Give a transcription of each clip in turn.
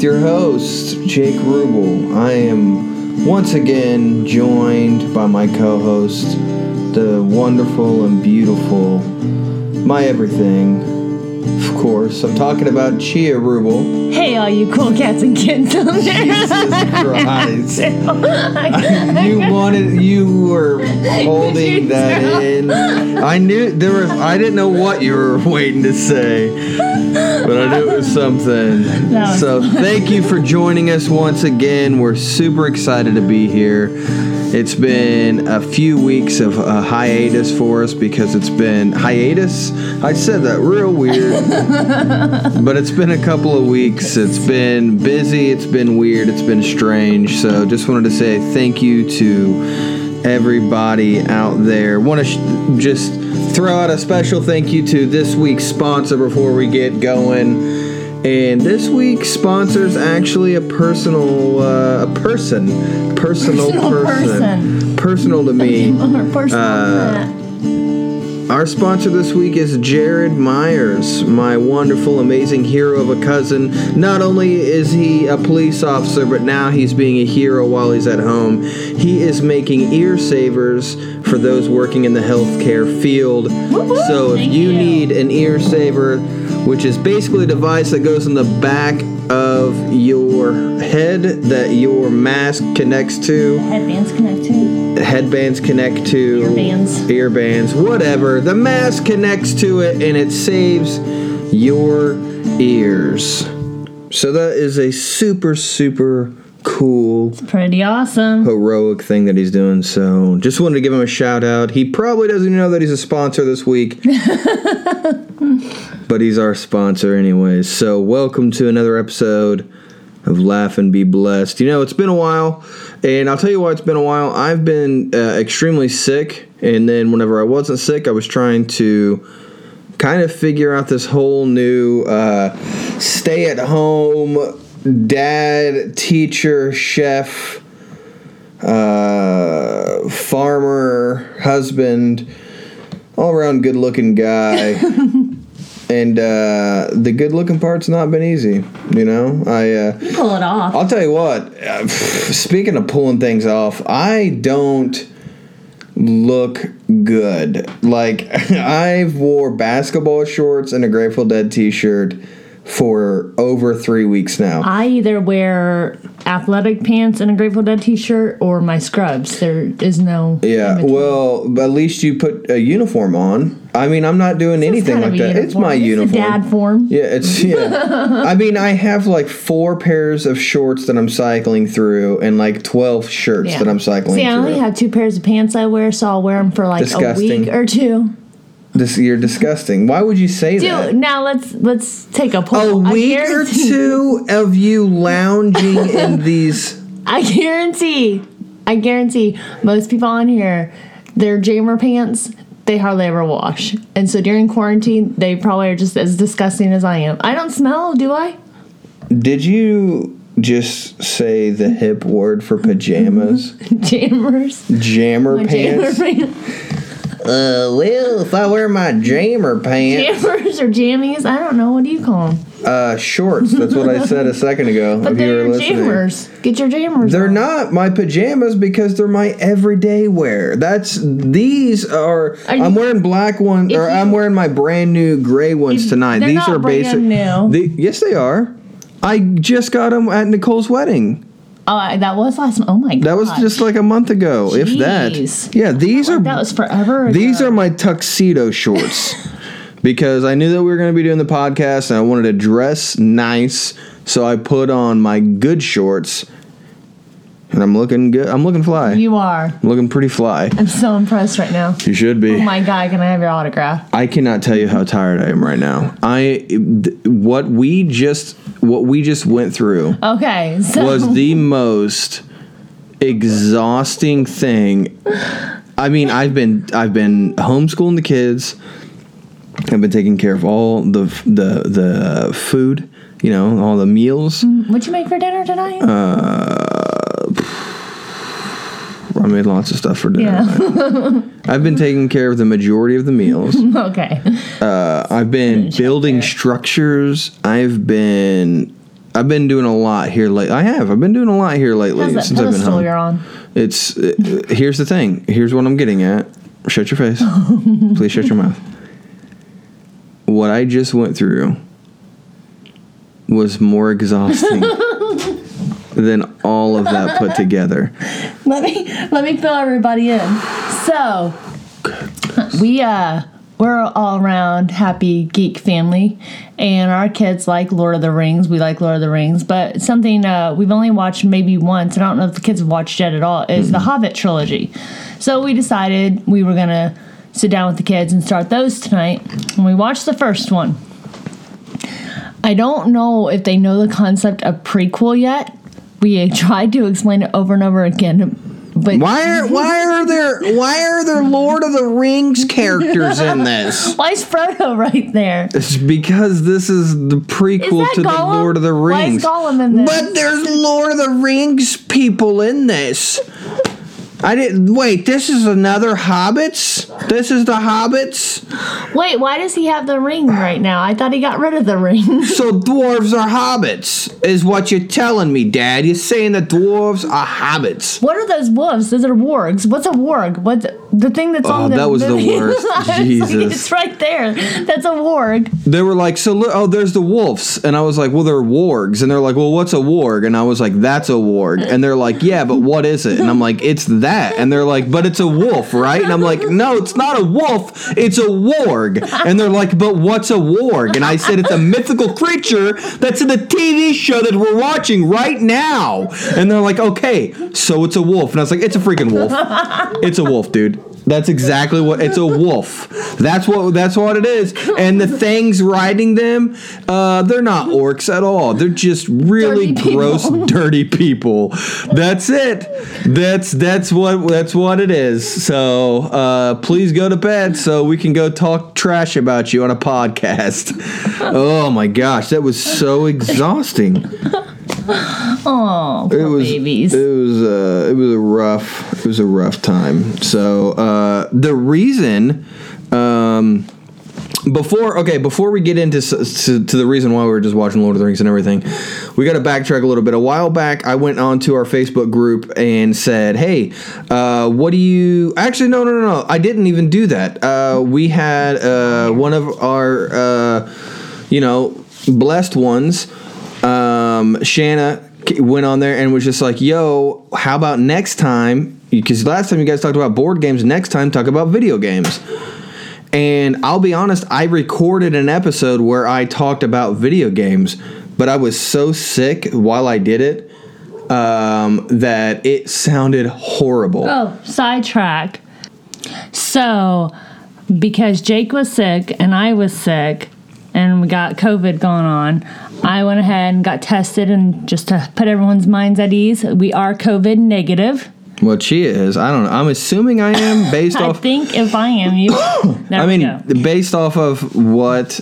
with your host, Jake Rubel. I am once again joined by my co host, the wonderful and beautiful, my everything. Of course, I'm talking about Chia Rubel. Hey, all you cool cats and kittens out there. Jesus Christ. you wanted you were holding that in. I knew there was I didn't know what you were waiting to say. But I knew it was something. No. So thank you for joining us once again. We're super excited to be here. It's been a few weeks of a hiatus for us because it's been hiatus. I said that real weird. but it's been a couple of weeks. It's been busy, it's been weird, it's been strange. So just wanted to say thank you to everybody out there. Want to sh- just throw out a special thank you to this week's sponsor before we get going. And this week's sponsor is actually a personal, uh, a person, personal Personal person, person. personal to me. Personal Uh. Our sponsor this week is Jared Myers, my wonderful, amazing hero of a cousin. Not only is he a police officer, but now he's being a hero while he's at home. He is making ear savers for those working in the healthcare field. whoop. So if you you. need an ear saver, which is basically a device that goes in the back of your head that your mask connects to, Headbands connect to. headbands connect to Earbands. earbands whatever the mask connects to it and it saves your ears so that is a super super cool Pretty awesome. heroic thing that he's doing so just wanted to give him a shout out he probably doesn't even know that he's a sponsor this week but he's our sponsor anyways so welcome to another episode of Laugh and Be Blessed. You know, it's been a while, and I'll tell you why it's been a while. I've been uh, extremely sick, and then whenever I wasn't sick, I was trying to kind of figure out this whole new uh, stay at home dad, teacher, chef, uh, farmer, husband, all around good looking guy. and uh, the good looking part's not been easy, you know? I. Uh, Pull it off. I'll tell you what. uh, Speaking of pulling things off, I don't look good. Like I've wore basketball shorts and a Grateful Dead T-shirt for over three weeks now. I either wear athletic pants and a Grateful Dead t-shirt or my scrubs. There is no. Yeah, well, at least you put a uniform on. I mean, I'm not doing It's anything like that. It's my It's uniform. dad form. Yeah, it's yeah. I mean, I have like four pairs of shorts that I'm cycling through, and like twelve shirts Yeah. that I'm cycling See, I through. only have two pairs of pants I wear, so I'll wear them for like Disgusting. a week or two. This you're disgusting. Why would you say that? Now let's let's take a A poll. I week or two of you lounging in these. I guarantee, I guarantee most people on here, their jammer pants, they hardly ever wash. And so during quarantine, they probably are just as disgusting as I am. I don't smell, do I? Did you just say the hip word for pajamas? Jammers. Jammer My jammer pants. Uh, well, if I wear my jammer pants, Jammers or jammies. I don't know. What do you call them? uh, shorts. That's what I said a second ago. But if you were they're listening. jammers. Get your jammers. They're on. not my pajamas because they're my everyday wear. That's these are. Are you- I'm wearing black ones, If or you- I'm wearing my brand new gray ones If- tonight. they're These not are brand basic. new. The- yes, they are. I just got them at Nicole's wedding. Oh, I- that was last. Oh my god. That was just like a month ago, if that. Yeah, these are That was forever. Ago. these are my tuxedo shorts because I knew that we were going to be doing the podcast and I wanted to dress nice, so I put on my good shorts. And I'm looking good. I'm looking fly. You are. I'm looking pretty fly. I'm so impressed right now. You should be. Oh my god, can I have your autograph? I cannot tell you how tired I am right now. I th- what we just what we just went through Okay, so was the most exhausting thing. I mean, I've been I've been homeschooling the kids. I've been taking care of all the the the food, you know, all the meals. what'd you make for dinner tonight? Uh, I made lots of stuff for dinner. Yeah. I've been taking care of the majority of the meals. okay. Uh, I've been building structures. I've been I've been doing a lot here lately. I have. I've been doing a lot here lately How's since I've been home. you're on? It's uh, here's the thing. Here's what I'm getting at. Shut your face. Please shut your mouth. What I just went through was more exhausting than all of that put together. Let me let me fill everybody in. So we uh we're all around happy geek family and our kids like Lord of the Rings. We like Lord of the Rings, but something uh, we've only watched maybe once, and I don't know if the kids have watched yet at all, is the Hobbit trilogy. So we decided we were gonna sit down with the kids and start those tonight. And we watched the first one. I don't know if they know the concept of prequel yet. We tried to explain it over and over again, but Why are why are there why are there Lord of the Rings characters in this? why is Frodo right there? It's because this is the prequel that to the Lord of the Rings. Why is. Gollum in this? But there's Lord of the Rings people in this. I didn't wait. This is another Hobbits. This is the Hobbits. Wait, why does he have the ring right now? I thought he got rid of the ring. So dwarves are hobbits, is what you're telling me, Dad. You're saying that dwarves are hobbits. what are those wolves? Those are wargs. What's a warg? What's the thing that's Oh, on the that was the movie? worst. Was like, Jesus. it's right there. That's a warg. They were like, so look, oh, there's the wolves, and I was like, well, they're wargs, and they're like, well, what's a warg? And I was like, that's a warg, and they're like, yeah, but what is it? And I'm like, it's that, and they're like, but it's a wolf, right? And I'm like, no, it's not a wolf, it's a warg, and they're like, but what's a warg? And I said, it's a mythical creature that's in the TV show that we're watching right now, and they're like, okay, so it's a wolf, and I was like, it's a freaking wolf, it's a wolf, dude. That's exactly what it's a wolf. That's what that's what it is. And the things riding them, uh, they're not orcs at all. They're just really Dirty people. gross, dirty people. That's it. That's that's what that's what it is. So uh, please go to bed so we can go talk trash about you on a podcast. Oh my gosh, that was so exhausting. Oh, poor It was babies. it was uh, it was a rough it was a rough time. So uh, the reason um, before okay before we get into to, to the reason why we were just watching Lord of the Rings and everything, we got to backtrack a little bit. A while back, I went on to our Facebook group and said, "Hey, uh, what do you?" Actually, no, no, no, no. I didn't even do that. Uh, we had uh, one of our uh, you know blessed ones um, Shanna went on there and was just like, "Yo, how about next time? Because last time you guys talked about board games, next time talk about video games." And I'll be honest, I recorded an episode where I talked about video games, but I was so sick while I did it um, that it sounded horrible. Oh, sidetrack. So, because Jake was sick and I was sick and we got COVID going on, I went ahead and got tested and just to put everyone's minds at ease, we are COVID negative. What she is, I don't know. I'm assuming I am based I off. I think if I am you, I mean, go. based off of what.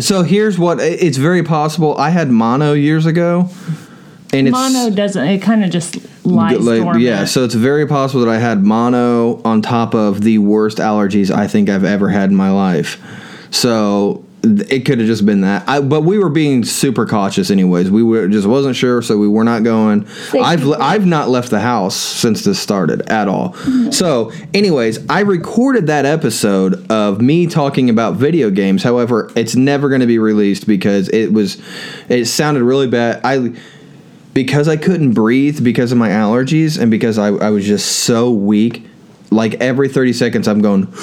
So here's what it's very possible. I had mono years ago, and it's Mono doesn't. It kind of just lies like, yeah. So it's very possible that I had mono on top of the worst allergies I think I've ever had in my life. So it could have just been that. I, but we were being super cautious, anyways. We were just wasn't sure, so we were not going. I've I've not left the house since this started at all. Mm-hmm. So, anyways, I recorded that episode of me talking about video games. However, it's never going to be released because it was it sounded really bad. I because I couldn't breathe because of my allergies and because I, I was just so weak. Like every 30 seconds, I'm going.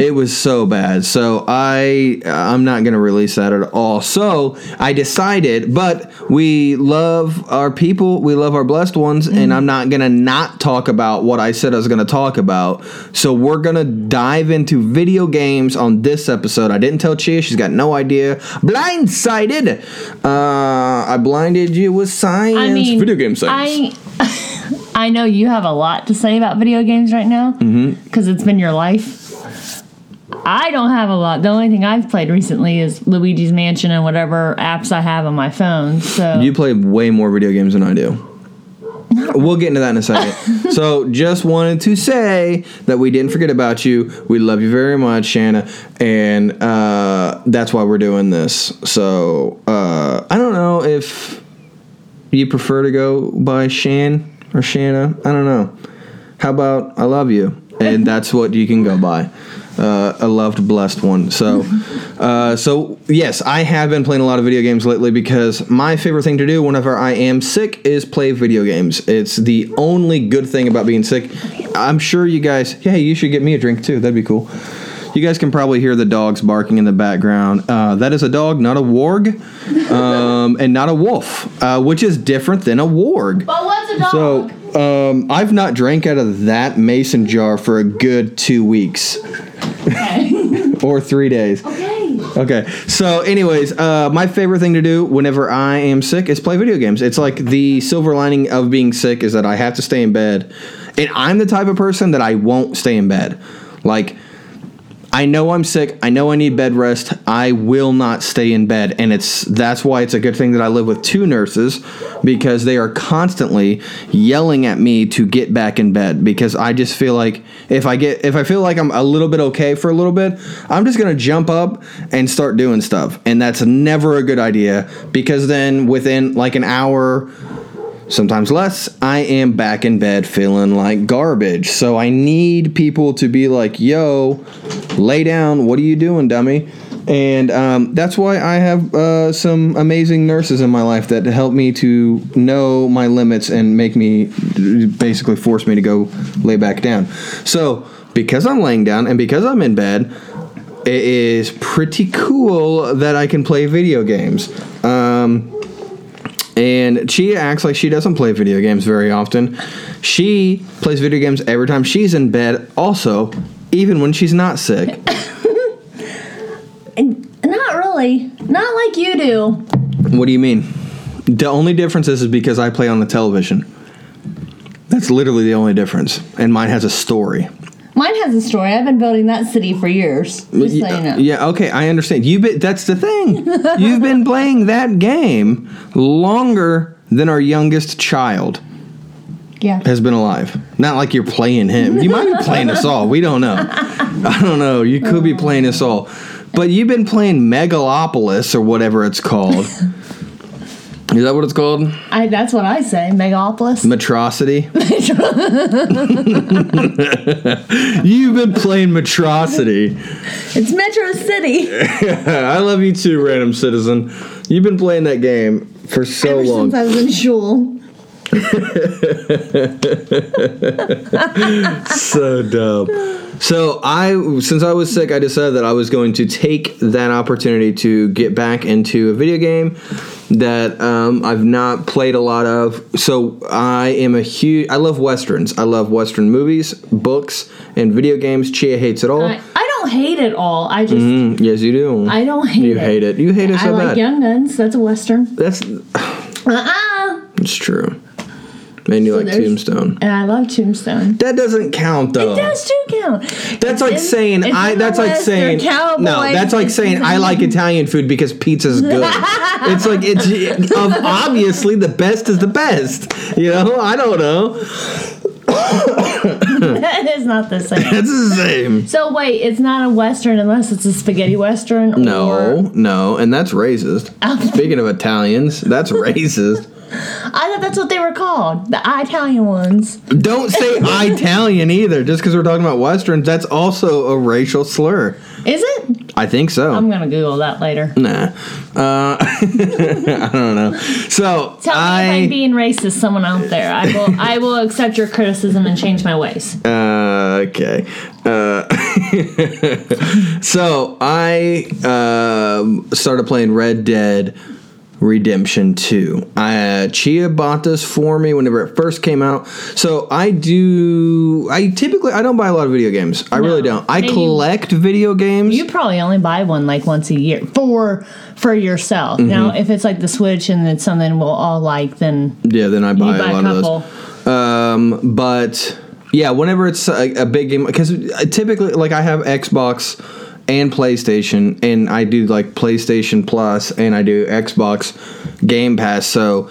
it was so bad. So I I'm not gonna release that at all. So I decided, but we love our people, we love our blessed ones, and I'm not gonna not talk about what I said I was gonna talk about. So we're gonna dive into video games on this episode. I didn't tell Chia; she's got no idea. Blindsided. Uh, I blinded you with science. I mean, video game science. I I know you have a lot to say about video games right now Mm-hmm. because it's been your life. I don't have a lot. The only thing I've played recently is Luigi's Mansion and whatever apps I have on my phone. So you play way more video games than I do. We'll get into that in a second. so, just wanted to say that we didn't forget about you. We love you very much, Shanna, and uh, that's why we're doing this. So, uh, I don't know if you prefer to go by Shan or Shanna. I don't know. How about I love you, and that's what you can go by. Uh, a loved, blessed one. So, uh, so yes, I have been playing a lot of video games lately because my favorite thing to do whenever I am sick is play video games. It's the only good thing about being sick. I'm sure you guys. Hey, you should get me a drink too. That'd be cool. You guys can probably hear the dogs barking in the background. Uh, that is a dog, not a warg, um, and not a wolf, uh, which is different than a warg. Dog? So um, I've not drank out of that mason jar for a good two weeks okay. or three days. okay. Okay. So, anyways, uh, my favorite thing to do whenever I am sick is play video games. It's like the silver lining of being sick is that I have to stay in bed, and I'm the type of person that I won't stay in bed. Like. I know I'm sick. I know I need bed rest. I will not stay in bed, and it's that's why it's a good thing that I live with two nurses because they are constantly yelling at me to get back in bed because I just feel like if I get if I feel like I'm a little bit okay for a little bit, I'm just going to jump up and start doing stuff. And that's never a good idea because then within like an hour sometimes less, I am back in bed feeling like garbage. So I need people to be like, yo, lay down. What are you doing, dummy? And um, that's why I have uh, some amazing nurses in my life that help me to know my limits and make me basically force me to go lay back down. So because I'm laying down and because I'm in bed, it is pretty cool that I can play video games. Um, and Chia acts like she doesn't play video games very often. She plays video games every time she's in bed, also, even when she's not sick. Not really. Not like you do. What do you mean? The only difference is, is because I play on the television. That's literally the only difference. And mine has a story. Mine has a story. I've been building that city for years. Just so you know. Uh, yeah, okay, I understand. You been, that's the thing. You've been playing that game longer than our youngest child Yeah. has been alive. Not like you're playing him. You might be playing us all. We don't know. I don't know. You could be playing us all. But you've been playing Megalopolis or whatever it's called. Is that what it's called? I, that's what I say. Megalopolis. Metrocity? You've been playing Metrocity. it's Metro City. I love you too, random citizen. You've been playing that game for so Ever long. since I was in school. so dumb. So I, since I was sick, I decided that I was going to take that opportunity to get back into a video game that um, I've not played a lot of. So I am a huge. I love westerns. I love western movies, books, and video games. Chia hates it all. I, I don't hate it all. I just Mm, yes, you do. I don't hate it. you it. hate it. You hate it I so like bad. Young Guns. That's a western. That's Uh-uh. it's true. Man, you like Tombstone. And I love Tombstone. That doesn't count though. It does too count. That's like in- saying I. That's like saying no. That's like saying I like Italian food because pizza's good. it's like it's it- obviously the best is the best. You know, I don't know. that is not the same. It's the same. So wait, it's not a western unless it's a spaghetti western. No, Or, no, and that's racist. Oh. Speaking of Italians, that's racist. I thought that's what they were called. The Italian ones. Don't say Italian either. Just because we're talking about westerns, that's also a racial slur. Is it? I think so. I'm gonna Google that later. Nah. Uh, I don't know. So Tell me I. if I'm being racist, someone out there. I will. I will accept your criticism and change my ways. Uh, okay. Uh, so I um, started playing Red Dead Redemption 2. I, uh, Chia bought this for me whenever it first came out. So I do. I typically I don't buy a lot of video games. I really don't. I Maybe- collect video games. You probably only buy one like once a year for for yourself. Mm-hmm. Now, if it's like the Switch and it's something we'll all like, then yeah, then I buy, buy a a lot of couple. those. Um, but yeah, whenever it's a, a big game, because typically, like I have Xbox and PlayStation, and I do like PlayStation Plus, and I do Xbox Game Pass. So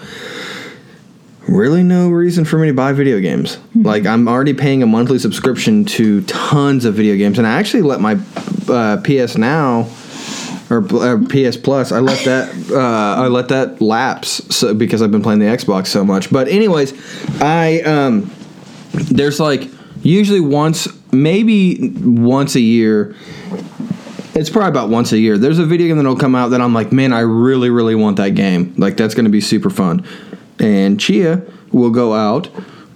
really no reason for me to buy video games. Like I'm already paying a monthly subscription to tons of video games, and I actually let my uh, PS Now or uh, PS Plus, I let that uh, I let that lapse so, because I've been playing the Xbox so much. But anyways, I um, there's like usually once, maybe once a year. It's probably about once a year. There's a video game that'll come out that I'm like, man, I really, really want that game. Like that's going to be super fun. And Chia will go out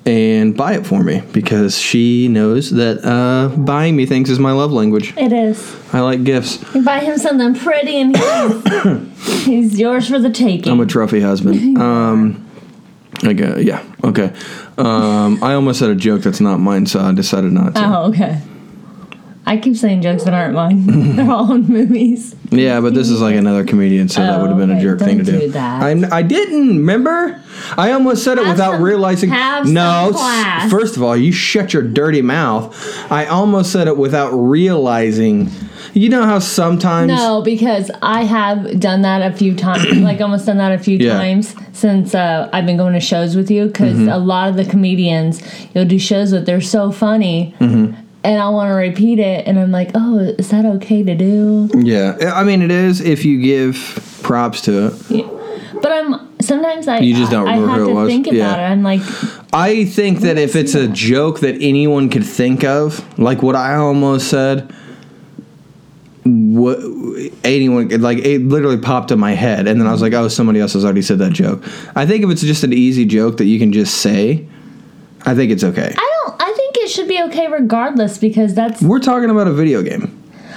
and buy it for me because she knows that uh, buying me things is my love language. It is. I like gifts. You buy him something pretty and he's, he's yours for the taking. I'm a trophy husband. Um, I got, yeah, okay. Um, I almost said a joke that's not mine, so I decided not to. oh, okay. I keep saying jokes that aren't mine. They're all in movies. Yeah, but this is like another comedian, so that Oh, would have been a okay. jerk thing to Don't do. do that. I, I didn't remember. I almost said it Have without some- realizing. have some no, s- class. first of all, you shut your dirty mouth. I almost said it without realizing. You know how sometimes No, because I have done that a few times, like almost done that a few Yeah. times since uh, I've been going to shows with you. Because Mm-hmm. a lot of the comedians you'll do shows with, they're so funny, Mm-hmm. And I want to repeat it, and I'm like, oh, is that okay to do? Yeah, I mean it is if you give props to it. Yeah. But I'm sometimes I You just don't I, remember I have who it to was? think about Yeah. it. I'm like, I think that if it's a joke that anyone could think of, like what I almost said, what anyone like it literally popped in my head, and then I was like, oh, somebody else has already said that joke. I think if it's just an easy joke that you can just say, I think it's okay. I don't. I think it should be okay regardless because that's. We're talking about a video game.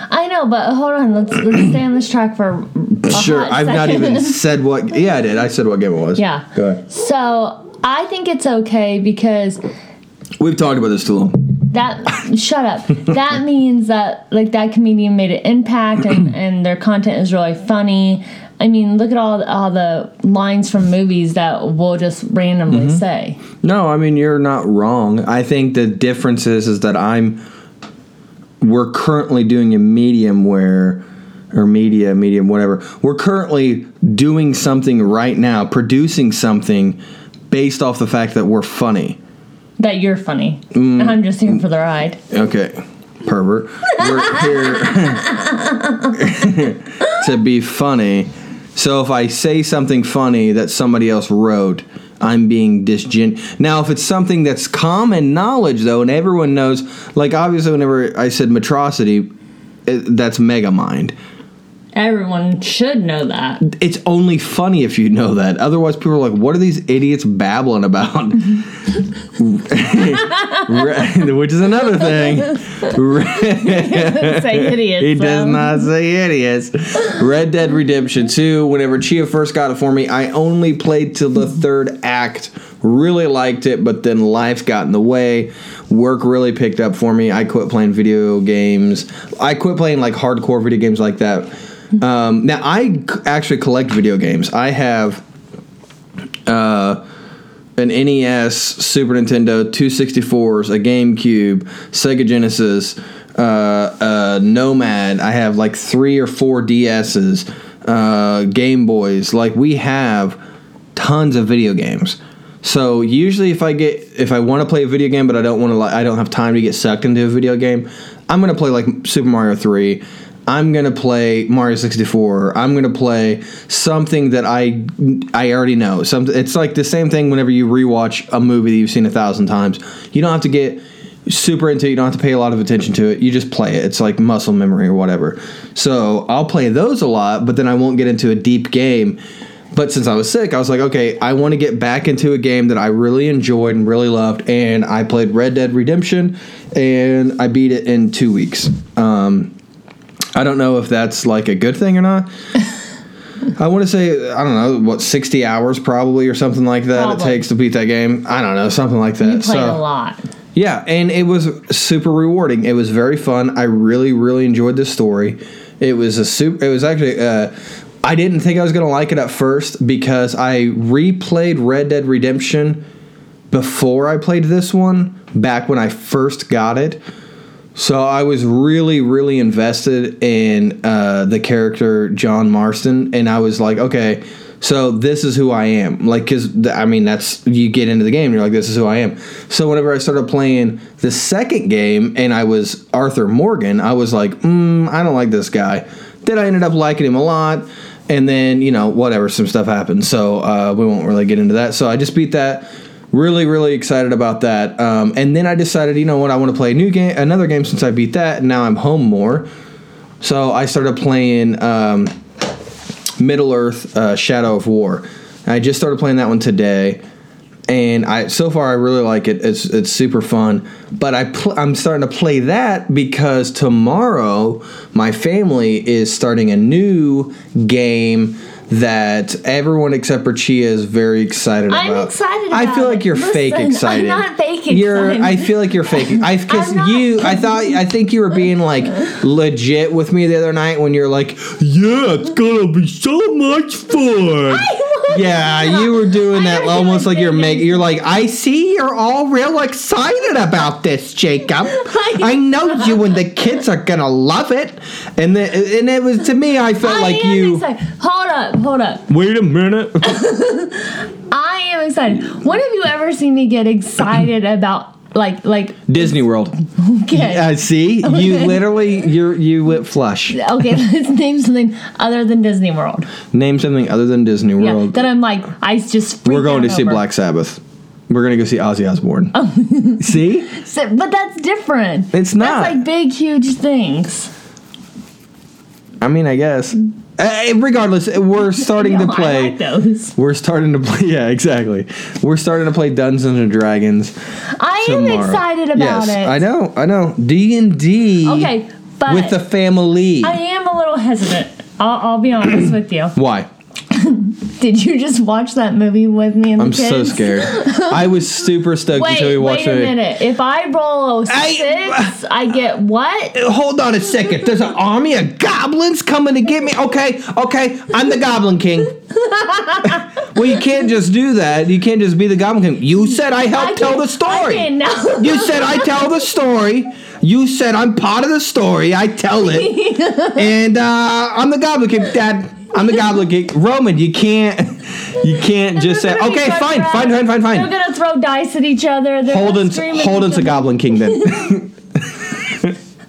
I know, but hold on. Let's let's stay on this track for. A Sure, I've not even said what. Yeah, I did. I said what game it was. Yeah. Go ahead. So I think it's okay because We've talked about this too long. that shut up. That means that like that comedian made an impact and, and their content is really funny. I mean, look at all all the lines from movies that we'll just randomly Mm-hmm. say. No, I mean you're not wrong. I think the difference is is that I'm we're currently doing a medium where or media, medium, whatever. We're currently doing something right now, producing something based off the fact that we're funny. That you're funny. Mm. And I'm just here for the ride. Okay, pervert. We're here to be funny. So if I say something funny that somebody else wrote, I'm being disgen. Now, if it's something that's common knowledge, though, and everyone knows, like obviously, whenever I said metrocity, it, that's Megamind. Everyone should know that. It's only funny if you know that. Otherwise, people are like, "What are these idiots babbling about?" Which is another thing. Say idiots. he does not say idiots. Red Dead Redemption 2, whenever Chia first got it for me, I only played till the third act. Really liked it, but then life got in the way. Work really picked up for me. I quit playing video games. I quit playing like hardcore video games like that. Um, now, I actually collect video games. I have uh, an NES, Super Nintendo, 264s, a GameCube, Sega Genesis, uh, Nomad. I have like three or four DSs, uh, Game Boys. Like we have tons of video games. So usually, if I get if I want to play a video game, but I don't want to, like, I don't have time to get sucked into a video game, I'm gonna play like Super Mario Three. I'm gonna play Mario 64. I'm gonna play something that I I already know. Something it's like the same thing whenever you rewatch a movie that you've seen a thousand times. You don't have to get super into it. You don't have to pay a lot of attention to it. You just play it. It's like muscle memory or whatever. So I'll play those a lot, but then I won't get into a deep game. But since I was sick, I was like, okay, I want to get back into a game that I really enjoyed and really loved, and I played Red Dead Redemption, and I beat it in two weeks. Um, I don't know if that's like a good thing or not. I want to say I don't know what sixty hours probably or something like that Probably. it takes to beat that game. I don't know something like that. You played so a lot. yeah, and it was super rewarding. It was very fun. I really, really enjoyed the story. It was a super. It was actually. Uh, I didn't think I was gonna like it at first because I replayed Red Dead Redemption before I played this one back when I first got it. So I was really, really invested in uh, the character John Marston, and I was like, okay, So this is who I am. Like, cause I mean, that's you get into the game. You're like, this is who I am. So whenever I started playing the second game, and I was Arthur Morgan, I was like, mm, I don't like this guy. Then I ended up liking him a lot. And then you know whatever, some stuff happened. So uh, we won't really get into that. So I just beat that. Really, really excited about that. Um, and then I decided, you know what, I want to play a new game, another game since I beat that. And now I'm home more. So I started playing um, Middle Earth: uh, Shadow of War. I just started playing that one today, and I so far I really like it. It's it's super fun. But I pl- I'm starting to play that because tomorrow my family is starting a new game that everyone except for Chia is very excited about I'm excited About I feel like you're fake Listen, I'm excited. not fake You're. excited. I feel like you're faking. I because you. I thought. I think you were being like legit with me the other night when you're like, yeah, it's gonna be so much fun. Yeah, you were doing that almost like you're making. You're like, I see you're all real excited about this, Jacob. I- know you and the kids are gonna love it. And then, and it was to me, I felt I like am you. excited. Hold up, hold up. Wait a minute. I am excited. When have you ever seen me get excited about like like Disney World. okay? Uh, see, you literally you you went flush. Okay, let's name something other than Disney World. Name something other than Disney Yeah, World. that I'm like, I just. We're freak going to out see over. Black Sabbath. We're gonna go see Ozzy Osbourne. see, So- but that's different. It's not. That's like big, huge things. I mean, I guess. Uh, regardless, we're starting No, to play. I like those. We're starting to play. Yeah, exactly. We're starting to play Dungeons and Dragons. I am excited about yes, it. I know. I know. D and D. Okay, but With the family. I am a little hesitant. I'll, I'll be honest with you. Why? Did you just watch that movie with me and the I'm kids? so scared. I was super stoked Wait, until we watched it. wait a it. minute. If I roll a six, I get what? Hold on a second. There's an army of goblins coming to get me. Okay, okay. I'm the Goblin King. well, you can't just do that. You can't just be the Goblin King. You said I helped I tell the I story. You said I tell the story. You said I'm part of the story. I tell it. and uh, I'm the Goblin King, Dad. I'm the Goblin King. Roman, you can't. You can't just say, They're gonna be okay, fine, fine, fine, fine, fine, They're gonna throw dice at each other. They're Holden's, Holden's a. Goblin King then.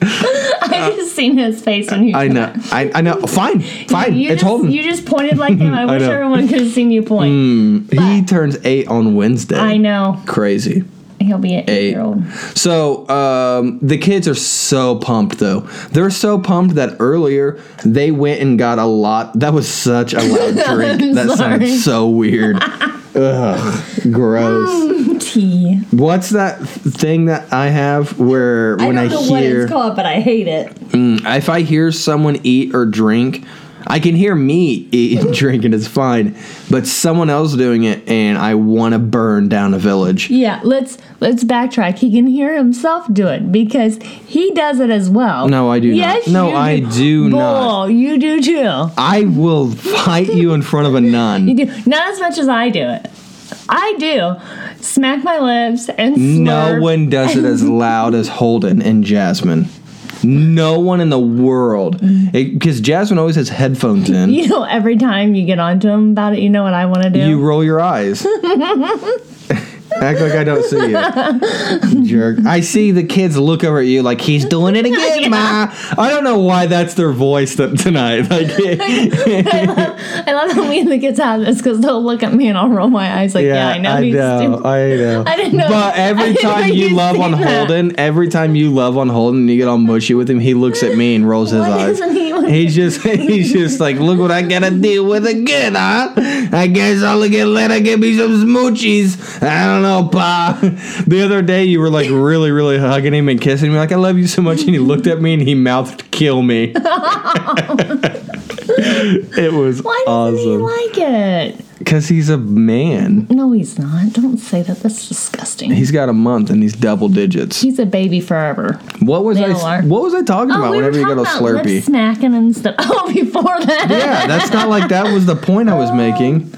I just seen his face when he. I know. I, I know. Fine, fine. You it's just, Holden. you just pointed like him. I, wish know. Mm. everyone could have seen you point. he turns eight on Wednesday. I know Crazy. He'll be an Eight. eight-year-old. So um, the kids are so pumped though. They're so pumped that earlier they went and got a lot. That was such a loud drink. That sorry. sounded so weird. Ugh, gross. Tea. What's that thing that I have where when I, hear I don't know what it's called, but I hate it. if I hear someone eat or drink, I can hear me eat and drink and it's fine, but someone else doing it and I want to burn down a village. Yeah, let's let's backtrack. He can hear himself do it because he does it as well. No, I do not. yes, No, you I do not. Bull, You do too. I will fight you in front of a nun. You do not as much as I do it. I do smack my lips and No one does it as loud as Holden and Jasmine. No one in the world. Mm. Because Jasmine always has headphones in. You know, every time you get onto him about it, you know what I want to do. You roll your eyes. Act like I don't see you. Jerk. I see the kids look over at you like he's doing it again, ma. I don't know why that's their voice th- tonight. Like, I love how me and the kids have this because they'll look at me and I'll roll my eyes like, yeah, I know. he's know. stupid. I know. I didn't know- But every time you love on that. Holden, every time you love on Holden and you get all mushy with him, he looks at me and rolls his eyes. he He's just he's just like, look what I gotta deal with again, huh? I guess I'll get let her give me some smoochies. I don't know, pa. The other day you were like really, really hugging him and kissing him, like I love you so much, and he looked at me and he mouthed, "Kill me." it was Why doesn't he like it? because he's a man. No, he's not. Don't say that. That's disgusting. He's got a month and he's double digits. He's a baby forever. What was They I? are. What was I talking oh, about? Oh, we were whenever you talking got a about lip Slurpee. smacking and stuff. Oh, before that. Yeah, that's not like that was the point I was oh. making.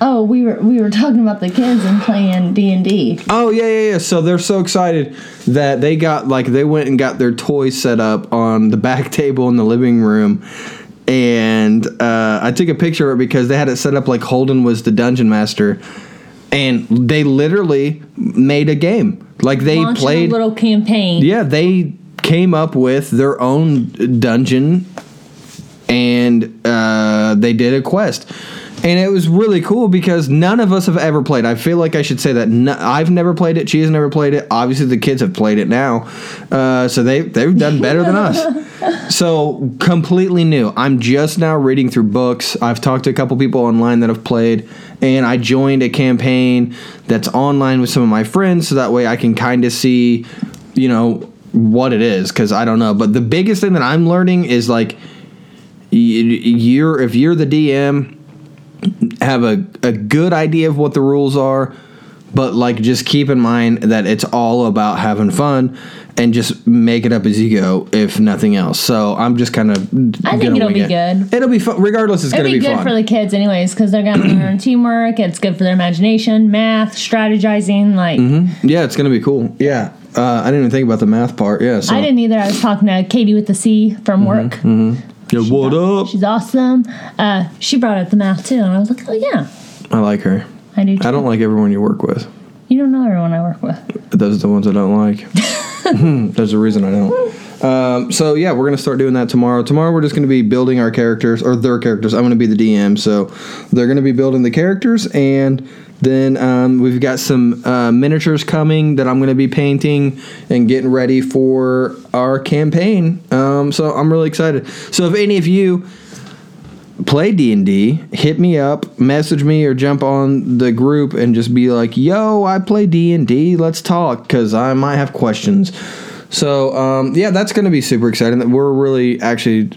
Oh, we were we were talking about the kids and playing D and D. Oh yeah, yeah, yeah. So they're so excited that they got like they went and got their toys set up on the back table in the living room, and uh, I took a picture of it because they had it set up like Holden was the dungeon master, and they literally made a game. Like they Launching played. a little campaign. yeah, they came up with their own dungeon, and uh, they did a quest. And it was really cool because none of us have ever played. I feel like I should say that no, I've never played it. She has never played it. Obviously, the kids have played it now, uh, so they they've done better than us. So completely new. I'm just now reading through books. I've talked to a couple people online that have played, and I joined a campaign that's online with some of my friends, so that way I can kind of see, you know, what it is because I don't know. But the biggest thing that I'm learning is like, you're if you're the DM, have a, a good idea of what the rules are, but like just keep in mind that it's all about having fun and just make it up as you go, if nothing else. So I'm just kind of. I think it'll be good. It'll be fun. Regardless, it's going to be, be, good fun. for the kids, anyways, because they're going to learn teamwork. It's good for their imagination, math, strategizing. Like, yeah, it's going to be cool. Yeah. Uh, I didn't even think about the math part. Yeah. So. I didn't either. I was talking to Katie with the C from Mm-hmm. work. Yeah, what up? She's awesome. Uh, she brought up the math too, and I was like, oh, yeah, I like her. I do too. I don't like everyone you work with. You don't know everyone I work with. Those are the ones I don't like. There's a reason I don't. Um, so yeah, we're gonna start doing that tomorrow. Tomorrow we're just gonna be building our characters or their characters. I'm gonna be the DM, so they're gonna be building the characters, and then um, we've got some uh, miniatures coming that I'm gonna be painting and getting ready for our campaign. Um, so I'm really excited. So if any of you play D&D, hit me up, message me or jump on the group and just be like, "Yo, I play D&D, let's talk cuz I might have questions." So, um, yeah, that's going to be super exciting. We're really actually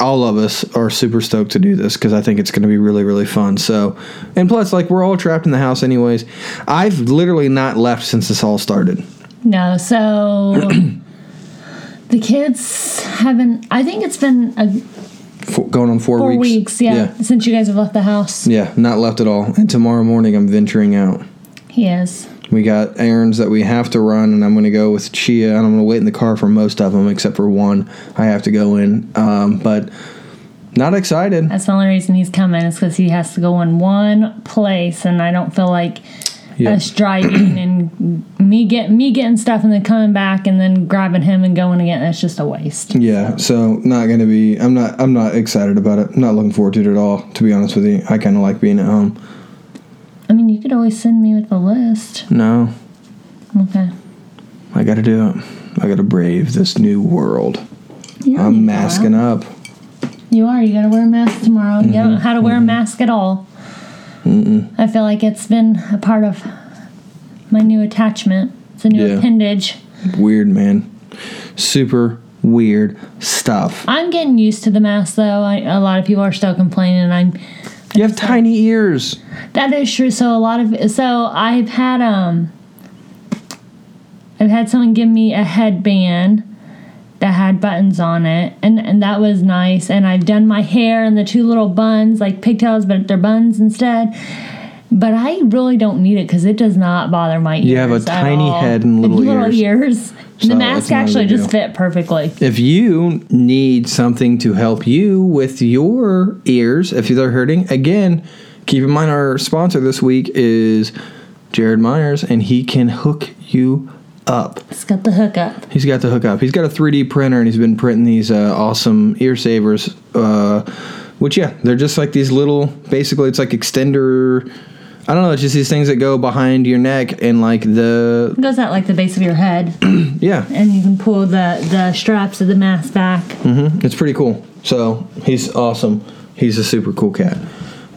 all of us are super stoked to do this cuz I think it's going to be really really fun. So, and plus like we're all trapped in the house anyways. I've literally not left since this all started. No, so the kids haven't. I think it's been a, Four, going on 4 four weeks. weeks, yeah, yeah. since you guys have left the house. Yeah, not left at all. And tomorrow morning I'm venturing out. He is. We got errands that we have to run, and I'm going to go with Chia, and I'm going to wait in the car for most of them, except for one I have to go in. Um, but not excited. That's the only reason he's coming is because he has to go in one place, and I don't feel like Yeah. us driving and me get me getting stuff and then coming back and then grabbing him and going again. It's just a waste. Yeah, so not going to be. I'm not. I'm not excited about it. Not looking forward to it at all. To be honest with you, I kind of like being at home. I mean, you could always send me with a list. No, Okay. I got to do it. I got to brave this new world. You I'm masking out. up. You are. You got to wear a mask tomorrow. You don't mm-hmm. know how to wear a mm-hmm. mask at all. I feel like it's been a part of my new attachment. It's a new Yeah. appendage. Weird, man. Super weird stuff. I'm getting used to the mask, though. I, a lot of people are still complaining, I'm You have tiny ears. That is true. So a lot of so I've had um I've had someone give me a headband that had buttons on it and and that was nice and I've done my hair and the two little buns like pigtails but they're buns instead. But I really don't need it because it does not bother my ears. You have a tiny all. head and little ears. ears. So the mask actually just fit perfectly. If you need something to help you with your ears, if they're hurting, again, keep in mind our sponsor this week is Jared Myers, and he can hook you up. It's got the hookup. He's got the hookup. He's got a 3D printer, and he's been printing these uh, awesome ear savers. Uh, which yeah, they're just like these little. Basically, it's like extender. I don't know. It's just these things that go behind your neck, and like the It goes out like the base of your head, yeah, and you can pull the the straps of the mask back. Mm-hmm. It's pretty cool. So he's awesome. He's a super cool cat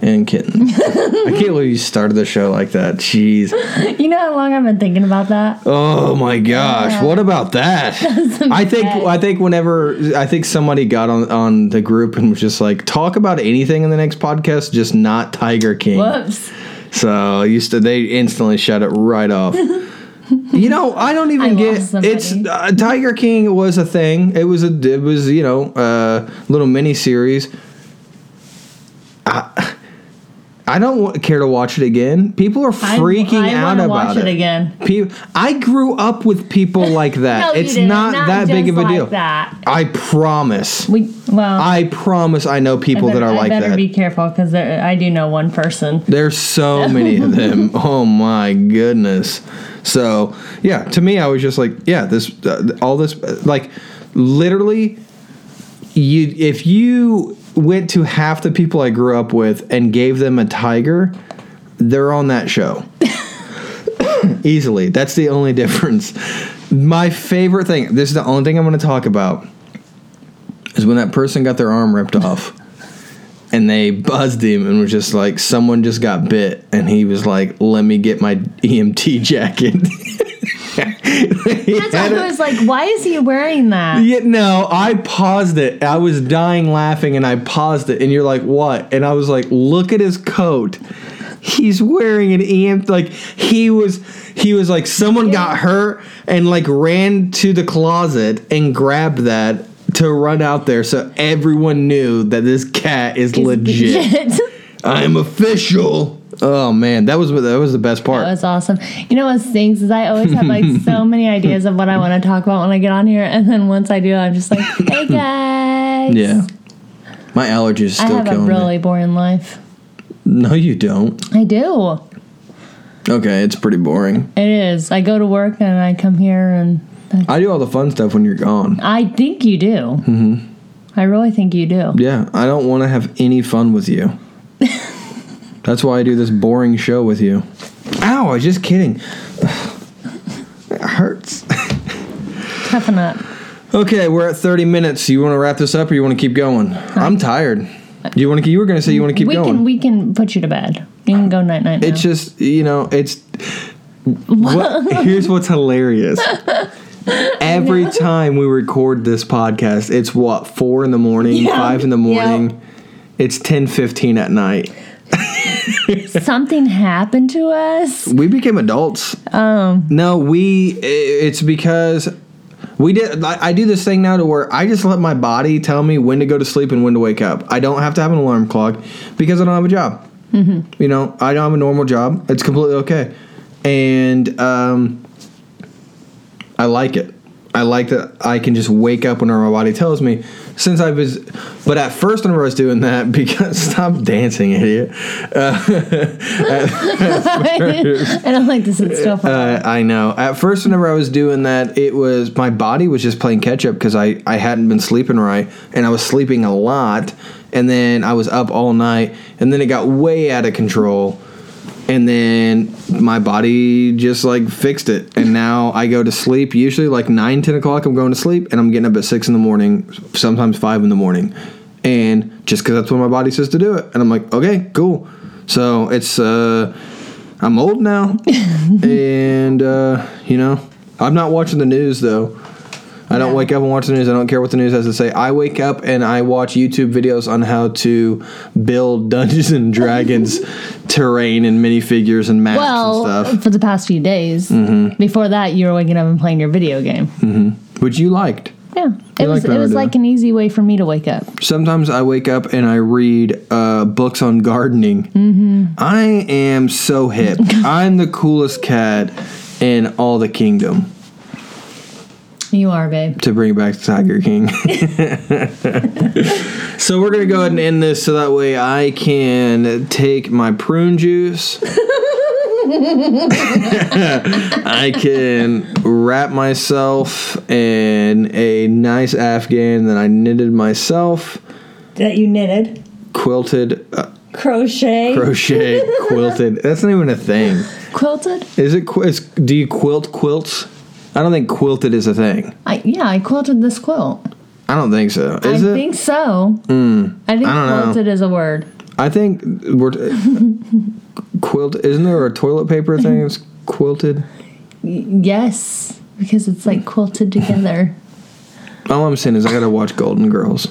and kitten. I can't believe you started the show like that. Jeez. You know how long I've been thinking about that? Oh my gosh. What about that? I think I think whenever I think somebody got on on the group and was just like, talk about anything in the next podcast, just not Tiger King. Whoops. So used to they instantly shut it right off. you know, I don't even I get it's uh, Tiger King was a thing. It was a it was you know a little mini series. I, I don't care to watch it again. People are I- freaking I, out wanna about watch it, again. Pe- I grew up with people like that. No, it's didn't. not, that big of a like deal. That I promise. we well. I promise I know people I better, that are like I better that. be careful because I do know one person. There's so many of them. Oh my goodness. So yeah, to me, I was just like, yeah, this, uh, all this, uh, like, literally, you if you went to half the people I grew up with and gave them a tiger, they're on that show. Easily. That's the only difference. My favorite thing, this is the only thing I'm going to talk about, is when that person got their arm ripped off and they buzzed him and was just like, someone just got bit. And he was like, let me get my EMT jacket. That's why I was like, why is he wearing that? yeah, no, I paused it. I was dying laughing and I paused it. And you're like, what? And I was like, look at his coat. He's wearing an EM like he was he was like someone got hurt and like ran to the closet and grabbed that to run out there so everyone knew that this cat is legit. I'm official. Oh man, that was that was the best part. That was awesome. You know what stinks is I always have like so many ideas of what I want to talk about when I get on here, and then once I do, I'm just like, hey guys. yeah. My allergies I still have a really boring life. No, you don't. I do. Okay, it's pretty boring. It is. I go to work and I come here and I do all the fun stuff when you're gone. I think you do. Mm-hmm. I really think you do. Yeah, I don't want to have any fun with you. That's why I do this boring show with you. Ow, I was just kidding. It hurts. Toughen up. Okay, we're at 30 minutes. You want to wrap this up or you want to keep going? I'm tired. Do you want to? You were going to say you want to keep going? we going. can we can put you to bed. You can go night night. now. It's just you know, it's. What, here's what's hilarious. Every time we record this podcast, it's what four in the morning, Yeah. five in the Yeah. morning. It's ten fifteen at night. Something happened to us. We became adults. Um. No, we. It's because we did. I, I do this thing now to where I just let my body tell me when to go to sleep and when to wake up. I don't have to have an alarm clock because I don't have a job. Mm-hmm. You know, I don't have a normal job. It's completely okay, and um, I like it. I like that I can just wake up whenever my body tells me. Since I was, but at first whenever I was doing that, because stop dancing, idiot. and I'm like, this is still. Uh, I know. At first, whenever I was doing that, it was my body was just playing catch up because I I hadn't been sleeping right, and I was sleeping a lot, and then I was up all night, and then it got way out of control, and then my body just like fixed it, and now I go to sleep usually like 9, 10 o'clock. I'm going to sleep, and I'm getting up at six in the morning, sometimes five in the morning, and just because that's what my body says to do it, and I'm like, okay, cool. So it's uh. I'm old now, and uh, you know, I'm not watching the news though. I don't Yeah. wake up and watch the news. I don't care what the news has to say. I wake up and I watch YouTube videos on how to build Dungeons and Dragons terrain and minifigures and maps well, and stuff, for the past few days. Mm-hmm. Before that, you were waking up and playing your video game. which you liked. Yeah, it was like it was like an easy way for me to wake up. Sometimes I wake up and I read uh, books on gardening. Mm-hmm. I am so hip. I'm the coolest cat in all the kingdom. You are, babe. to bring back Tiger King. so we're gonna go ahead and end this so that way I can take my prune juice. I can wrap myself in a nice Afghan that I knitted myself, That you knitted, quilted, uh, crochet, crochet, quilted. That's not even a thing. quilted. Is it? do you quilt quilts? I don't think quilted is a thing. I yeah, I quilted this quilt. I don't think so. Is I it? think so. Hmm. I think. I don't know. quilted is a word. I think we're quilt. Isn't there a toilet paper thing? It's quilted. Yes, because it's like quilted together. All I'm saying is I gotta watch Golden Girls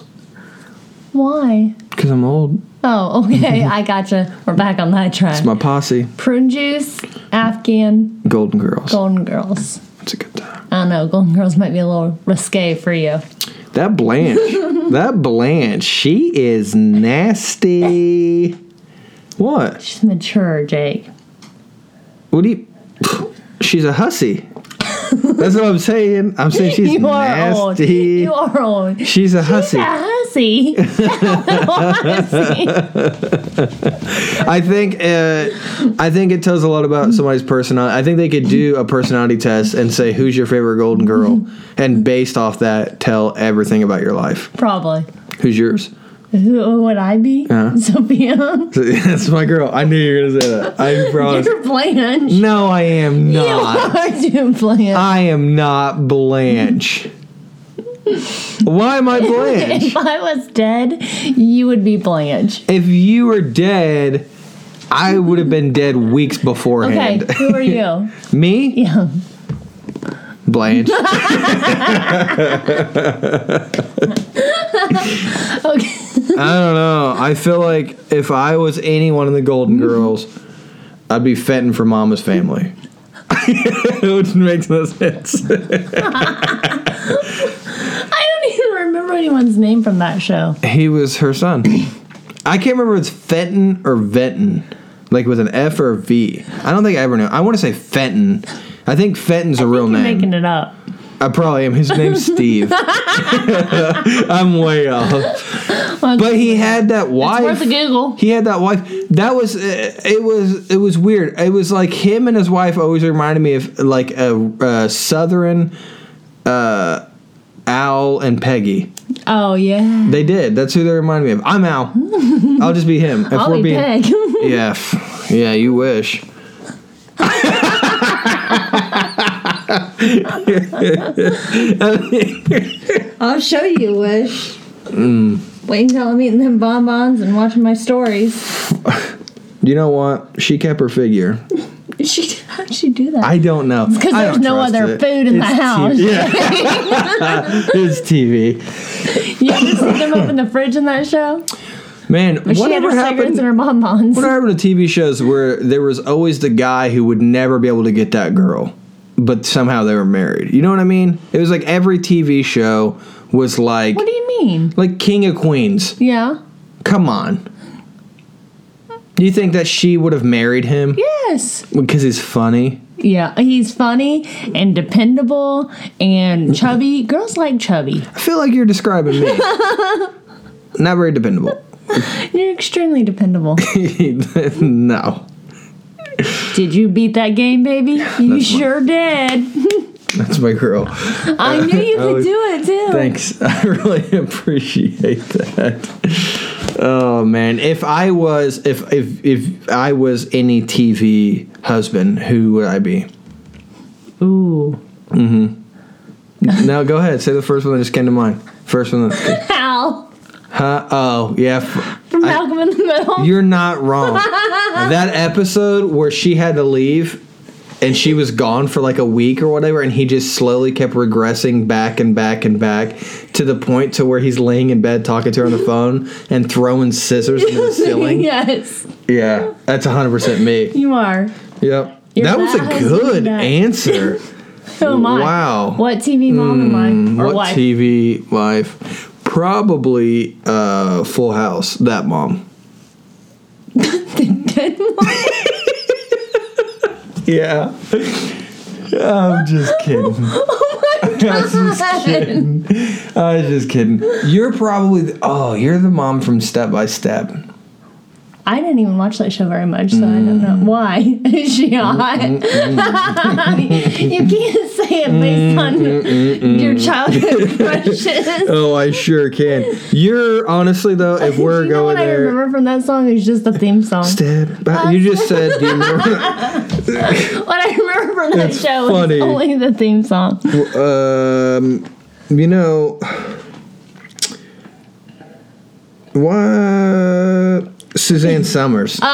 Why? because I'm old. Oh, okay, I gotcha. We're back on that track. It's my posse. Prune juice, Afghan, Golden Girls. Golden Girls. It's a good time. I don't know. Golden Girls might be a little risque for you. That Blanche. that Blanche. She is nasty. What? She's mature, Jake. What do you? She's a hussy. That's what I'm saying. I'm saying she's you are old. You are old. She's a hussy. Yeah, hussy. Hussy. I think uh, I think it tells a lot about somebody's personality. I think they could do a personality test and say who's your favorite golden girl, and based off that, tell everything about your life. Probably. Who's yours? Who would I be? Uh-huh. Sophia. That's my girl. I knew you were gonna say that. I promise. You're Blanche. No, I am not. You are Blanche. I am not Blanche. Why am I Blanche? if I was dead, you would be Blanche. If you were dead, I would have been dead weeks Okay, beforehand. who are you? Me? Yeah. Blanche. Okay. I don't know. I feel like if I was any one of the Golden mm-hmm. Girls, I'd be Fenton for Mama's Family. Which makes no sense. I don't even remember anyone's name from that show. he was her son. I can't remember if it's Fenton or Venton, like with an F or a V. I don't think I ever knew. I want to say Fenton. I think Fenton's a real You're name. making it up. I probably am. His name's Steve. I'm way off. But he had that wife. It's worth a Google. He had that wife. That was uh, it. Was it was weird. It was like him and his wife always reminded me of like a, a southern uh, Al and Peggy. Oh yeah. They did. That's who they remind me of. I'm Al. I'll just be him. If I'll be being Peg. yeah, yeah, you wish. I'll show you, Wish. Mm. Wait until I'm eating them bonbons and watching my stories. You know what? She kept her figure. She, she do that? I don't know. Because there's no other it. food in the house. Yeah. it's TV. you ever see them open the fridge in that show? Man, But she had whatever her happened? and her bonbons. What happened to TV shows where there was always the guy who would never be able to get that girl, but somehow they were married? You know what I mean? It was like every TV show was like What do you mean? like King of Queens. Yeah. Come on. Do you think that she would have married him Yes. because he's funny? Yeah. He's funny and dependable and chubby. Girls like chubby. I feel like you're describing me. Not very dependable. You're extremely dependable. no. Did you beat that game, baby? You That's sure did. That's my girl. I knew you could was- do it too. Thanks. I really appreciate that. Oh man, if I was if if if I was any TV husband, who would I be? Ooh. Mm hmm. Now go ahead, say the first one that just came to mind. First one. That, Hal huh? Oh yeah. f- from I- Malcolm in the Middle. You're not wrong. that episode where she had to leave and she was gone for like a week or whatever and he just slowly kept regressing back and back and back to the point to where he's laying in bed talking to her on the phone and throwing scissors into the ceiling. yes, Yeah, that's 100% me. you are. Yep. You're that was a good answer. Who am I? Wow. What TV mom am I? Or what wife? TV wife? Probably uh, Full House. That mom. the Dead mom? Yeah. I'm just kidding. oh my I was just kidding. I was just kidding. You're probably the, oh, you're the mom from Step by Step. I didn't even watch that show very much, so I don't know Mm. why. Is she mm, hot? Mm, mm. you can't say it based on your childhood crushes. Oh, I sure can. You're honestly though, if we're you know going what I there, remember from that song is just the theme song. Step. You just said. Do you remember? What I remember from that It's show funny. is only the theme song. um, you know what? Suzanne Somers.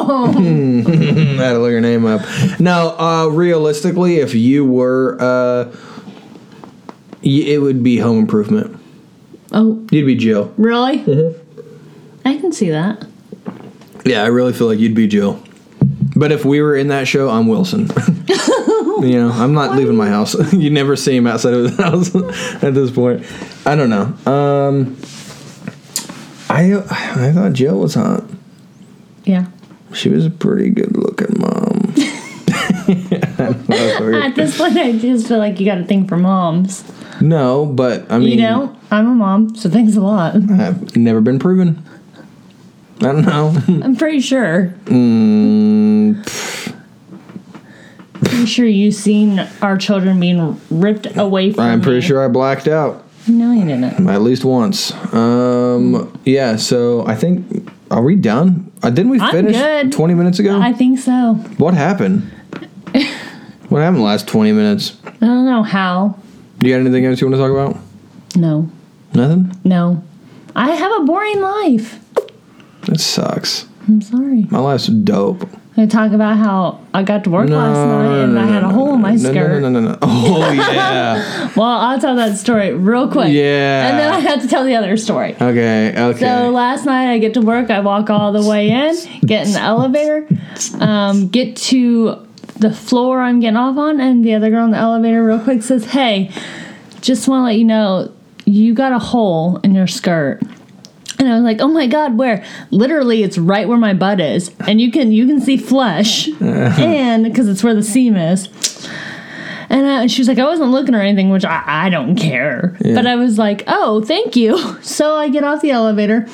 Oh, I had to look her name up. Now, uh, realistically, if you were, uh, y- it would be Home Improvement. oh, You'd be Jill. really? Mm-hmm. I can see that. Yeah, I really feel like you'd be Jill. But if we were in that show, I'm Wilson. you know, I'm not leaving my house. you never see him outside of the house at this point. I don't know. Um, I I thought Jill was hot. Yeah. She was a pretty good looking mom. At this point, I just feel like you got a thing for moms. no, but I mean, You know, I'm a mom, so thanks a lot. I've never been proven. I don't know. I'm pretty sure. mm, Pretty sure you've seen our children being ripped away from I'm pretty me. sure I blacked out No, you didn't. at least once. Um, yeah. So I think are we done? Uh, didn't we I'm finish good. 20 minutes ago? I think so. what happened? what happened the last 20 minutes? I don't know how. Do you got anything else you want to talk about? No, Nothing. no. I have a boring life. That sucks. I'm sorry. My life's dope. I talk about how I got to work No, last night no, and no, I had a hole in my skirt. No, no, no, no. Oh yeah. Well, I'll tell that story real quick. Yeah. And then I had to tell the other story. okay. Okay. So last night I get to work, I walk all the way in, get in the elevator, um, get to the floor I'm getting off on, and the other girl in the elevator real quick says, Hey, just want to let you know you got a hole in your skirt. And I was like, "Oh my God, where? Literally, it's right where my butt is, and you can you can see flesh, and because it's where the seam is." And, I, and she was like, "I wasn't looking or anything, which I, I don't care." But I was like, "Oh, thank you." So I get off the elevator,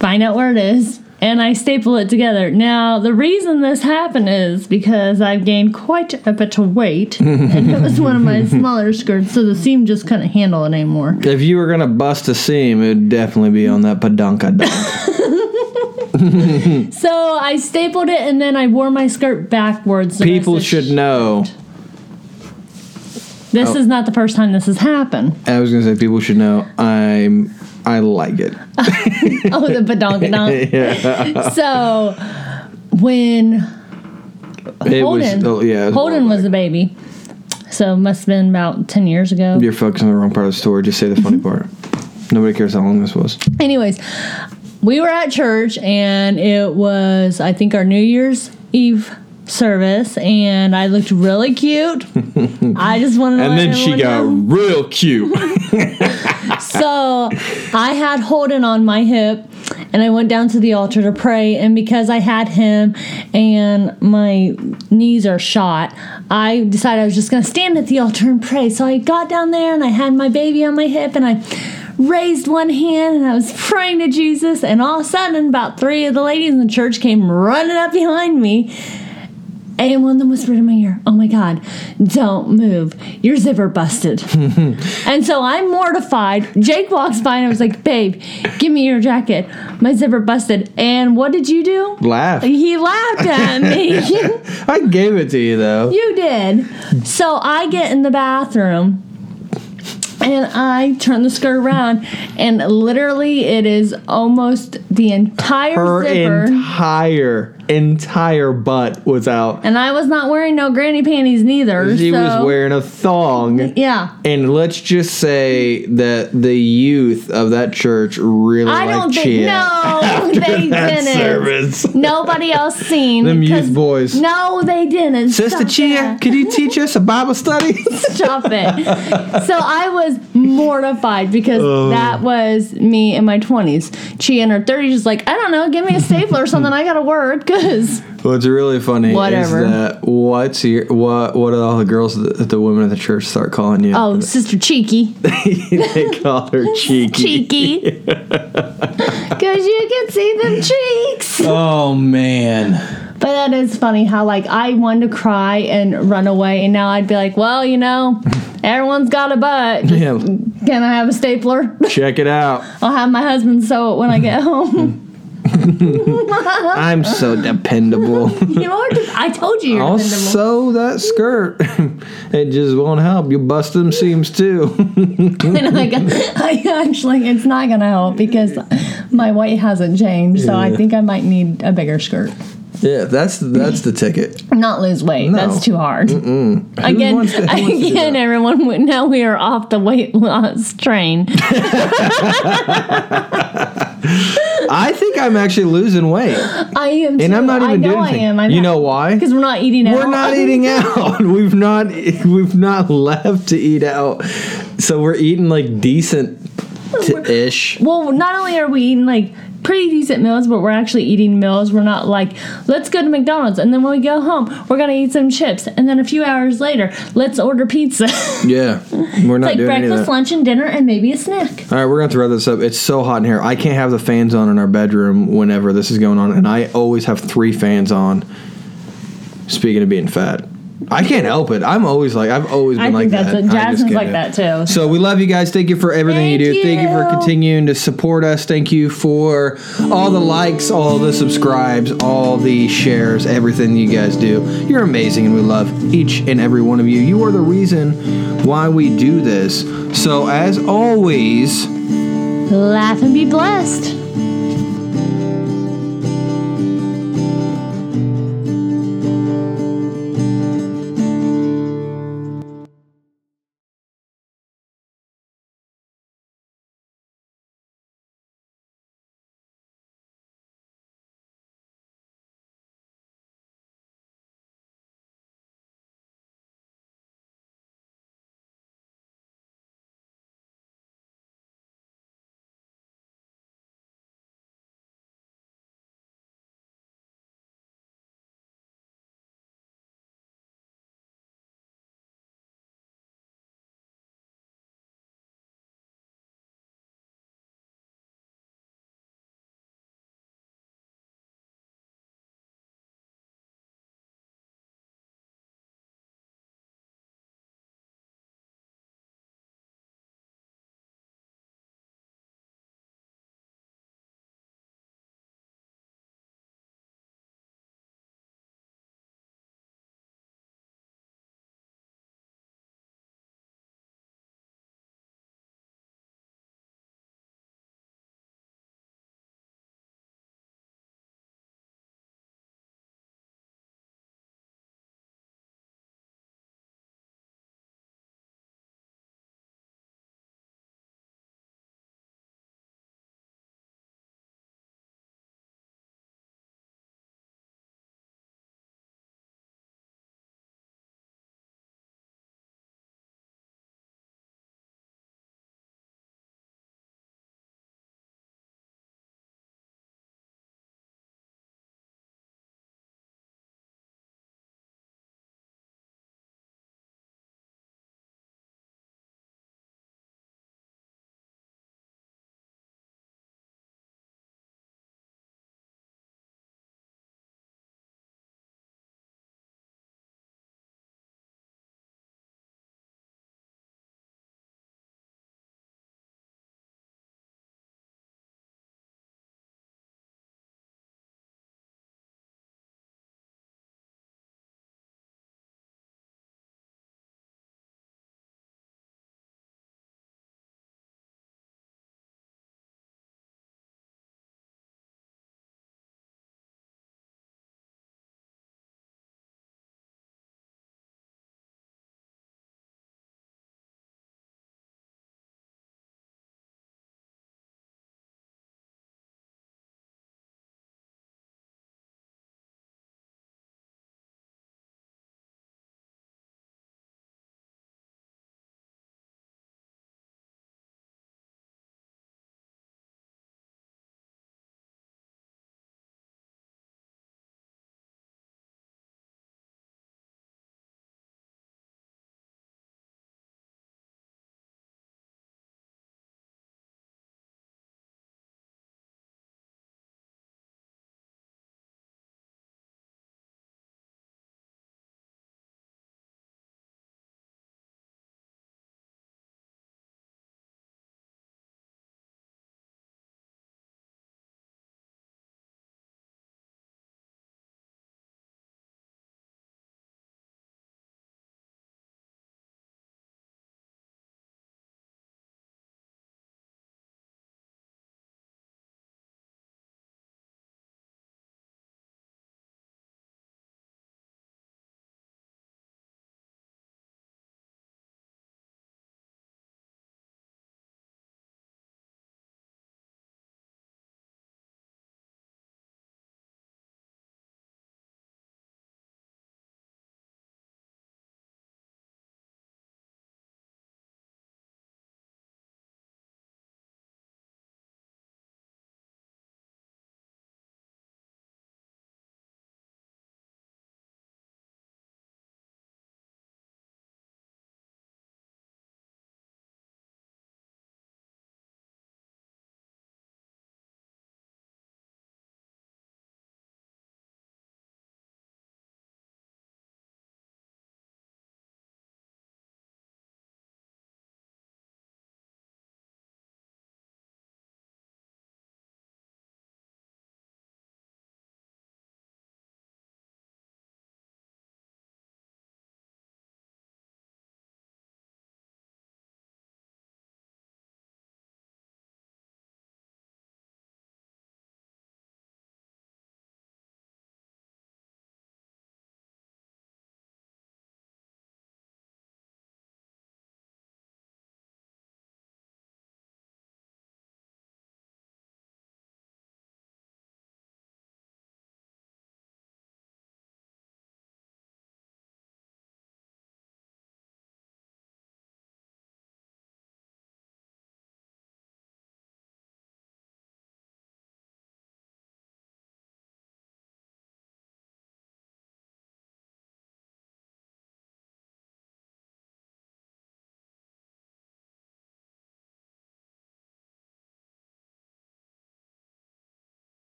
find out where it is, and I staple it together. Now, the reason this happened is because I've gained quite a bit of weight, and it was one of my smaller skirts, so the seam just couldn't handle it anymore. if you were gonna bust a seam, it'd definitely be on that padunka dunk. So I stapled it, and then I wore my skirt backwards. People should know. This Oh. is not the first time this has happened. I was gonna say people should know. I'm. I like it. Oh, the badonkadonk. yeah. So when It Holden, was. Oh, yeah. was Holden was a baby, so it must have been about ten years ago. You're focusing on the wrong part of the story. Just say the funny mm-hmm. part. Nobody cares how long this was. Anyways, we were at church and it was I think our New Year's Eve service, and I looked really cute. I just wanted to. And then she got know. real cute. So I had Holden on my hip and I went down to the altar to pray. And because I had him and my knees are shot, I decided I was just going to stand at the altar and pray. So I got down there and I had my baby on my hip and I raised one hand and I was praying to Jesus. And all of a sudden, about three of the ladies in the church came running up behind me. And one of them whispered in my ear, Oh my God, don't move. Your zipper busted. and so I'm mortified. Jake walks by and I was like, Babe, give me your jacket. My zipper busted. And what did you do? Laugh. He laughed at me. I gave it to you though. you did. So I get in the bathroom and I turn the skirt around, and literally it is almost the entire Her zipper. entire entire butt was out. and I was not wearing no granny panties neither. She so, was wearing a thong. Yeah. And let's just say that the youth of that church really I don't think no, they didn't. service. Nobody else seen Them youth boys. No, they didn't. Sister Stop Chia, could you teach us a Bible study? Stop it. So I was mortified because Oh. that was me in my 20s. Chia in her 30s is like, I don't know, give me a stapler or something. I got to work What's really funny Whatever. is that what's your what what do all the girls that the women at the church start calling you? oh, Sister Cheeky, they call her cheeky. cheeky, because you can see them cheeks. Oh man. But that is funny how like I wanted to cry and run away, and now I'd be like, well, you know, everyone's got a butt. Yeah. Can I have a stapler? Check it out. I'll have my husband sew it when I get home. I'm so dependable. you are. Just, I told you you're I'll dependable. sew that skirt. it just won't help. You bust them seams too. and I, got, I actually, it's not gonna help because my weight hasn't changed, so I think I might need a bigger skirt. yeah, that's that's the ticket. Not lose weight. No. That's too hard. Again, to- who wants to do again, everyone. Now we are off the weight loss train. I think I'm actually losing weight, I am, too. and I'm not I even know doing I anything. am. I'm you know why? Because we're not eating out. We're not eating out. We've not we've not left to eat out. So we're eating like decent to ish. Well, not only are we eating like pretty decent meals, but we're actually eating meals. We're not like, let's go to McDonald's and then when we go home, we're gonna eat some chips, and then a few hours later, let's order pizza. Yeah, we're not like doing breakfast, lunch, and dinner, and maybe a snack. All right, we're gonna have to wrap this up. It's so hot in here. I can't have the fans on in our bedroom whenever this is going on, and I always have three fans on. Speaking of being fat, I can't help it. I'm always like I've always been I like think that's that. it. Jasmine's like do that too. So we love you guys. Thank you for everything you Thank do. Thank you for continuing to support us. Thank you for all the likes, all the subscribes, all the shares, everything you guys do. You're amazing, and we love each and every one of you. You are the reason why we do this. So as always. Laugh and be blessed.